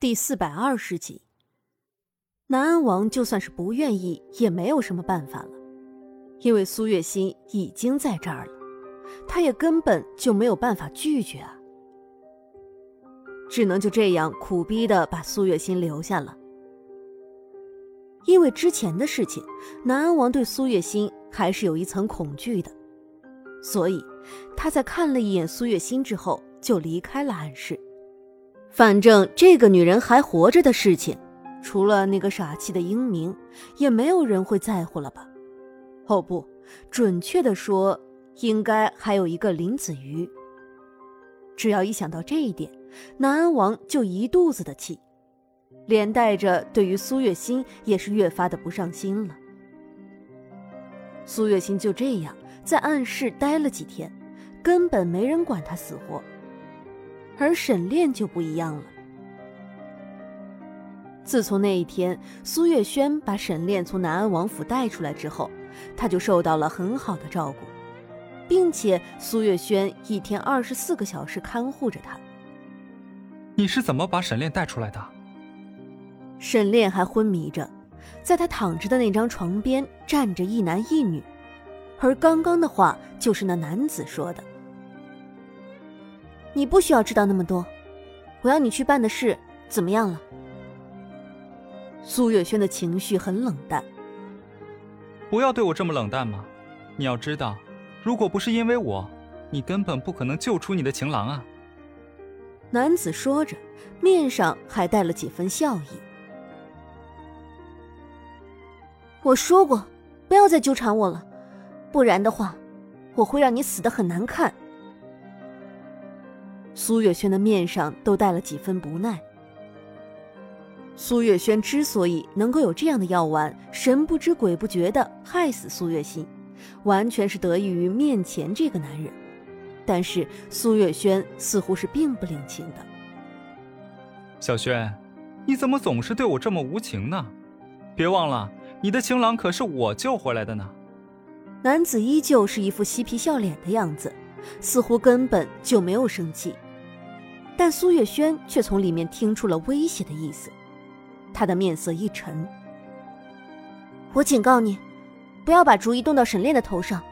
第四百二十集，南安王就算是不愿意，也没有什么办法了，因为苏月心已经在这儿了，他也根本就没有办法拒绝啊，只能就这样苦逼的把苏月心留下了。因为之前的事情，南安王对苏月心还是有一层恐惧的，所以他在看了一眼苏月心之后，就离开了暗室。反正这个女人还活着的事情，除了那个傻气的英明，也没有人会在乎了吧？哦不，准确的说，应该还有一个林子瑜。只要一想到这一点，南安王就一肚子的气，连带着对于苏月心也是越发的不上心了。苏月心就这样在暗室待了几天，根本没人管他死活。而沈炼就不一样了。自从那一天苏月轩把沈炼从南安王府带出来之后，他就受到了很好的照顾，并且苏月轩一天二十四个小时看护着他。你是怎么把沈炼带出来的？沈炼还昏迷着，在他躺着的那张床边站着一男一女，而刚刚的话就是那男子说的。你不需要知道那么多，我要你去办的事怎么样了？苏月轩的情绪很冷淡。不要对我这么冷淡嘛！你要知道，如果不是因为我，你根本不可能救出你的情郎啊！男子说着，面上还带了几分笑意。我说过，不要再纠缠我了，不然的话，我会让你死的很难看。苏月轩的面上都带了几分不耐。苏月轩之所以能够有这样的药丸，神不知鬼不觉的害死苏月心，完全是得益于面前这个男人。但是苏月轩似乎是并不领情的。小轩，你怎么总是对我这么无情呢？别忘了，你的情郎可是我救回来的呢。男子依旧是一副嬉皮笑脸的样子，似乎根本就没有生气。但苏月轩却从里面听出了威胁的意思，他的面色一沉。我警告你，不要把主意动到沈炼的头上，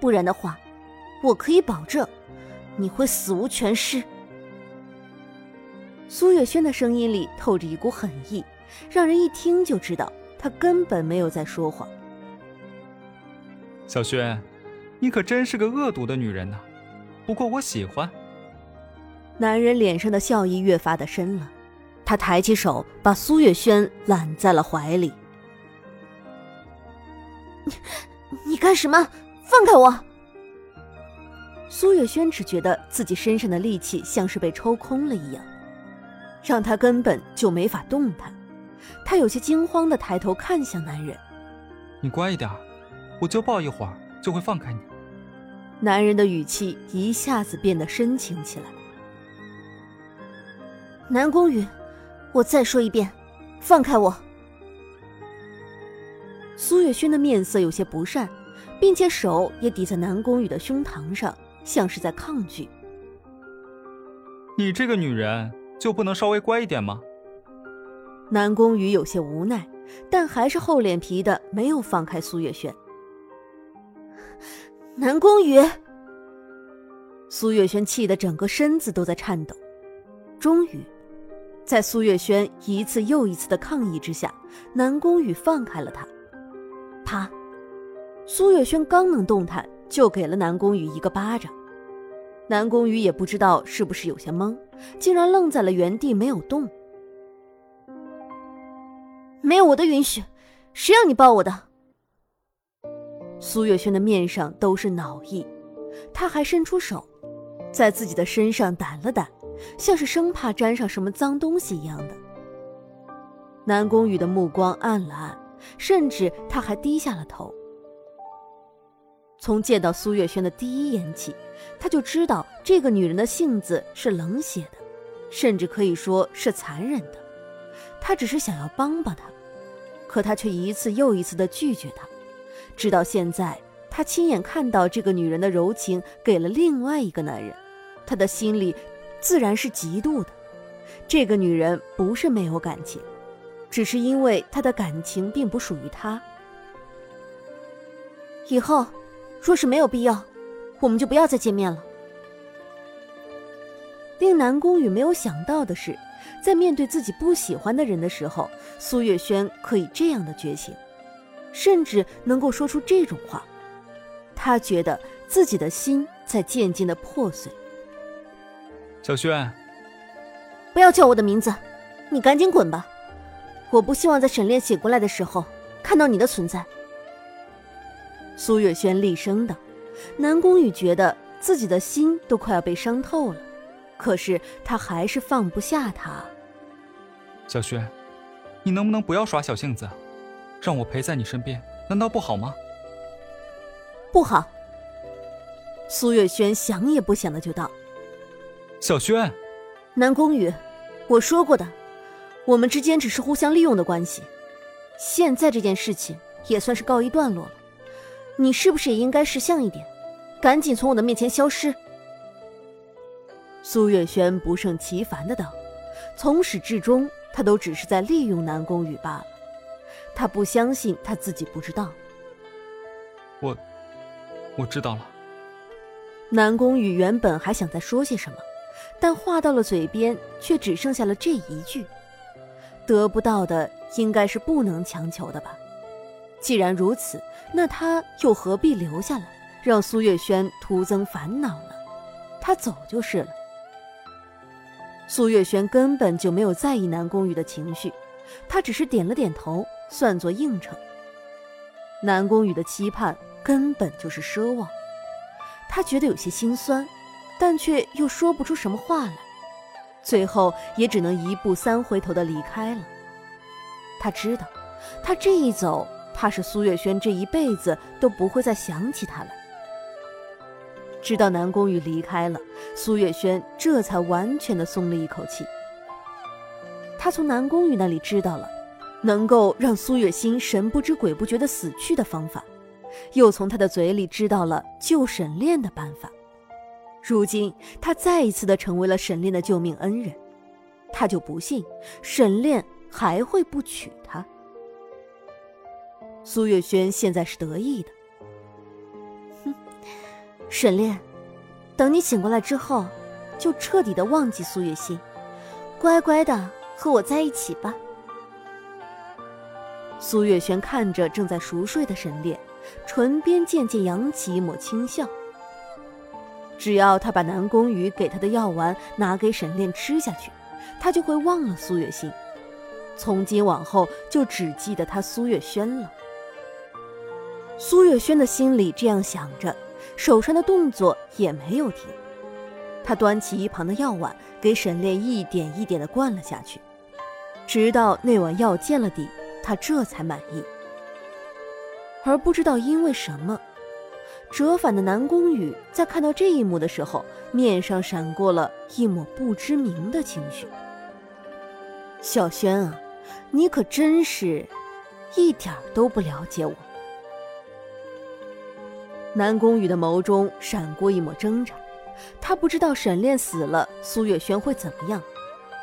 不然的话，我可以保证，你会死无全尸。苏月轩的声音里透着一股狠意，让人一听就知道他根本没有在说谎。小轩，你可真是个恶毒的女人呐，不过我喜欢。男人脸上的笑意越发的深了，他抬起手把苏月轩揽在了怀里。你，你干什么？放开我！苏月轩只觉得自己身上的力气像是被抽空了一样，让他根本就没法动弹。他有些惊慌的抬头看向男人：“你乖一点，我就抱一会儿就会放开你。”男人的语气一下子变得深情起来。南宫羽，我再说一遍，放开我！苏月轩的面色有些不善，并且手也抵在南宫羽的胸膛上，像是在抗拒。你这个女人就不能稍微乖一点吗？南宫羽有些无奈，但还是厚脸皮的没有放开苏月轩。南宫羽，苏月轩气得整个身子都在颤抖，终于。在苏月轩一次又一次的抗议之下，南宫羽放开了他。啪！苏月轩刚能动弹，就给了南宫羽一个巴掌。南宫羽也不知道是不是有些懵，竟然愣在了原地没有动。没有我的允许，谁让你抱我的？苏月轩的面上都是恼意，他还伸出手，在自己的身上掸了掸。像是生怕沾上什么脏东西一样的。南宫羽的目光暗了暗，甚至他还低下了头。从见到苏月轩的第一眼起，他就知道这个女人的性子是冷血的，甚至可以说是残忍的。他只是想要帮帮她，可他却一次又一次的拒绝她。直到现在，他亲眼看到这个女人的柔情给了另外一个男人，他的心里。自然是嫉妒的，这个女人不是没有感情，只是因为她的感情并不属于他。以后，若是没有必要，我们就不要再见面了。令南宫羽没有想到的是，在面对自己不喜欢的人的时候，苏月轩可以这样的绝情，甚至能够说出这种话。他觉得自己的心在渐渐的破碎。小轩，不要叫我的名字，你赶紧滚吧！我不希望在沈炼醒过来的时候看到你的存在。苏月轩厉声道。南宫羽觉得自己的心都快要被伤透了。可是他还是放不下他。小轩，你能不能不要耍小性子，让我陪在你身边，难道不好吗？不好。苏月轩想也不想的就道：“小轩，南宫羽，我说过的，我们之间只是互相利用的关系，现在这件事情也算是告一段落了。你是不是也应该识相一点，赶紧从我的面前消失？”苏月轩不胜其烦的道：“从始至终，他都只是在利用南宫羽罢了。他不相信他自己不知道。”我，我知道了。南宫羽原本还想再说些什么，但话到了嘴边，却只剩下了这一句：“得不到的，应该是不能强求的吧？既然如此，那他又何必留下来，让苏月轩徒增烦恼呢？他走就是了。”苏月轩根本就没有在意南宫羽的情绪，他只是点了点头，算作应承。南宫羽的期盼根本就是奢望，他觉得有些心酸，但却又说不出什么话来，最后也只能一步三回头的离开了。他知道，他这一走，怕是苏月轩这一辈子都不会再想起他来。直到南宫羽离开了，苏月轩这才完全的松了一口气。他从南宫羽那里知道了能够让苏月心神不知鬼不觉的死去的方法，又从他的嘴里知道了救沈炼的办法。如今他再一次的成为了沈炼的救命恩人，他就不信沈炼还会不娶她。苏月轩现在是得意的。哼沈炼，等你醒过来之后，就彻底的忘记苏月心，乖乖的和我在一起吧。苏月轩看着正在熟睡的沈炼，唇边渐渐扬起一抹轻笑。只要他把南宫羽给他的药丸拿给沈炼吃下去，他就会忘了苏月心，从今往后就只记得他苏月轩了。苏月轩的心里这样想着。手上的动作也没有停，他端起一旁的药碗，给沈炼一点一点的灌了下去，直到那碗药见了底，他这才满意。而不知道因为什么，折返的南宫羽在看到这一幕的时候，面上闪过了一抹不知名的情绪。小轩啊，你可真是，一点都不了解我。南宫羽的眸中闪过一抹挣扎，他不知道沈炼死了，苏月轩会怎么样。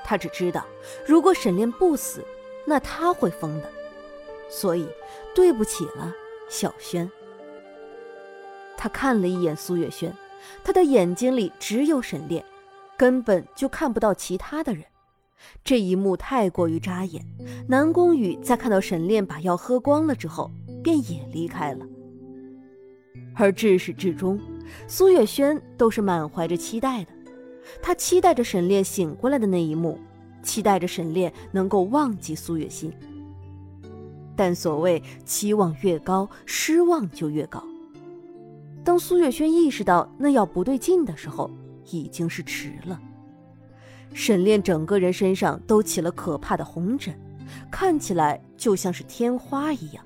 他只知道，如果沈炼不死，那他会疯的。所以，对不起了，小轩。他看了一眼苏月轩，他的眼睛里只有沈炼，根本就看不到其他的人。这一幕太过于扎眼。南宫羽在看到沈炼把药喝光了之后，便也离开了。而至始至终，苏月轩都是满怀着期待的。他期待着沈炼醒过来的那一幕，期待着沈炼能够忘记苏月心。但所谓期望越高，失望就越高。当苏月轩意识到那药不对劲的时候，已经是迟了。沈炼整个人身上都起了可怕的红疹，看起来就像是天花一样。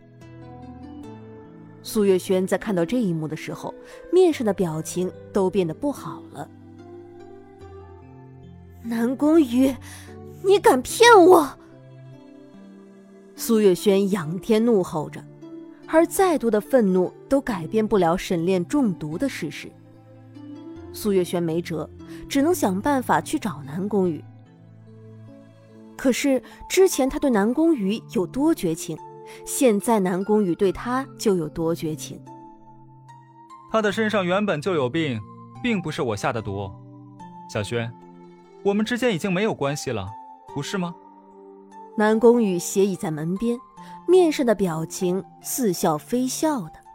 苏月轩在看到这一幕的时候，面上的表情都变得不好了。南宫羽，你敢骗我！苏月轩仰天怒吼着，而再多的愤怒都改变不了沈炼中毒的事实。苏月轩没辙，只能想办法去找南宫羽。可是之前他对南宫羽有多绝情，现在南宫羽对他就有多绝情。他的身上原本就有病，并不是我下的毒。小轩，我们之间已经没有关系了，不是吗？南宫羽斜倚在门边，面上的表情似笑非笑的。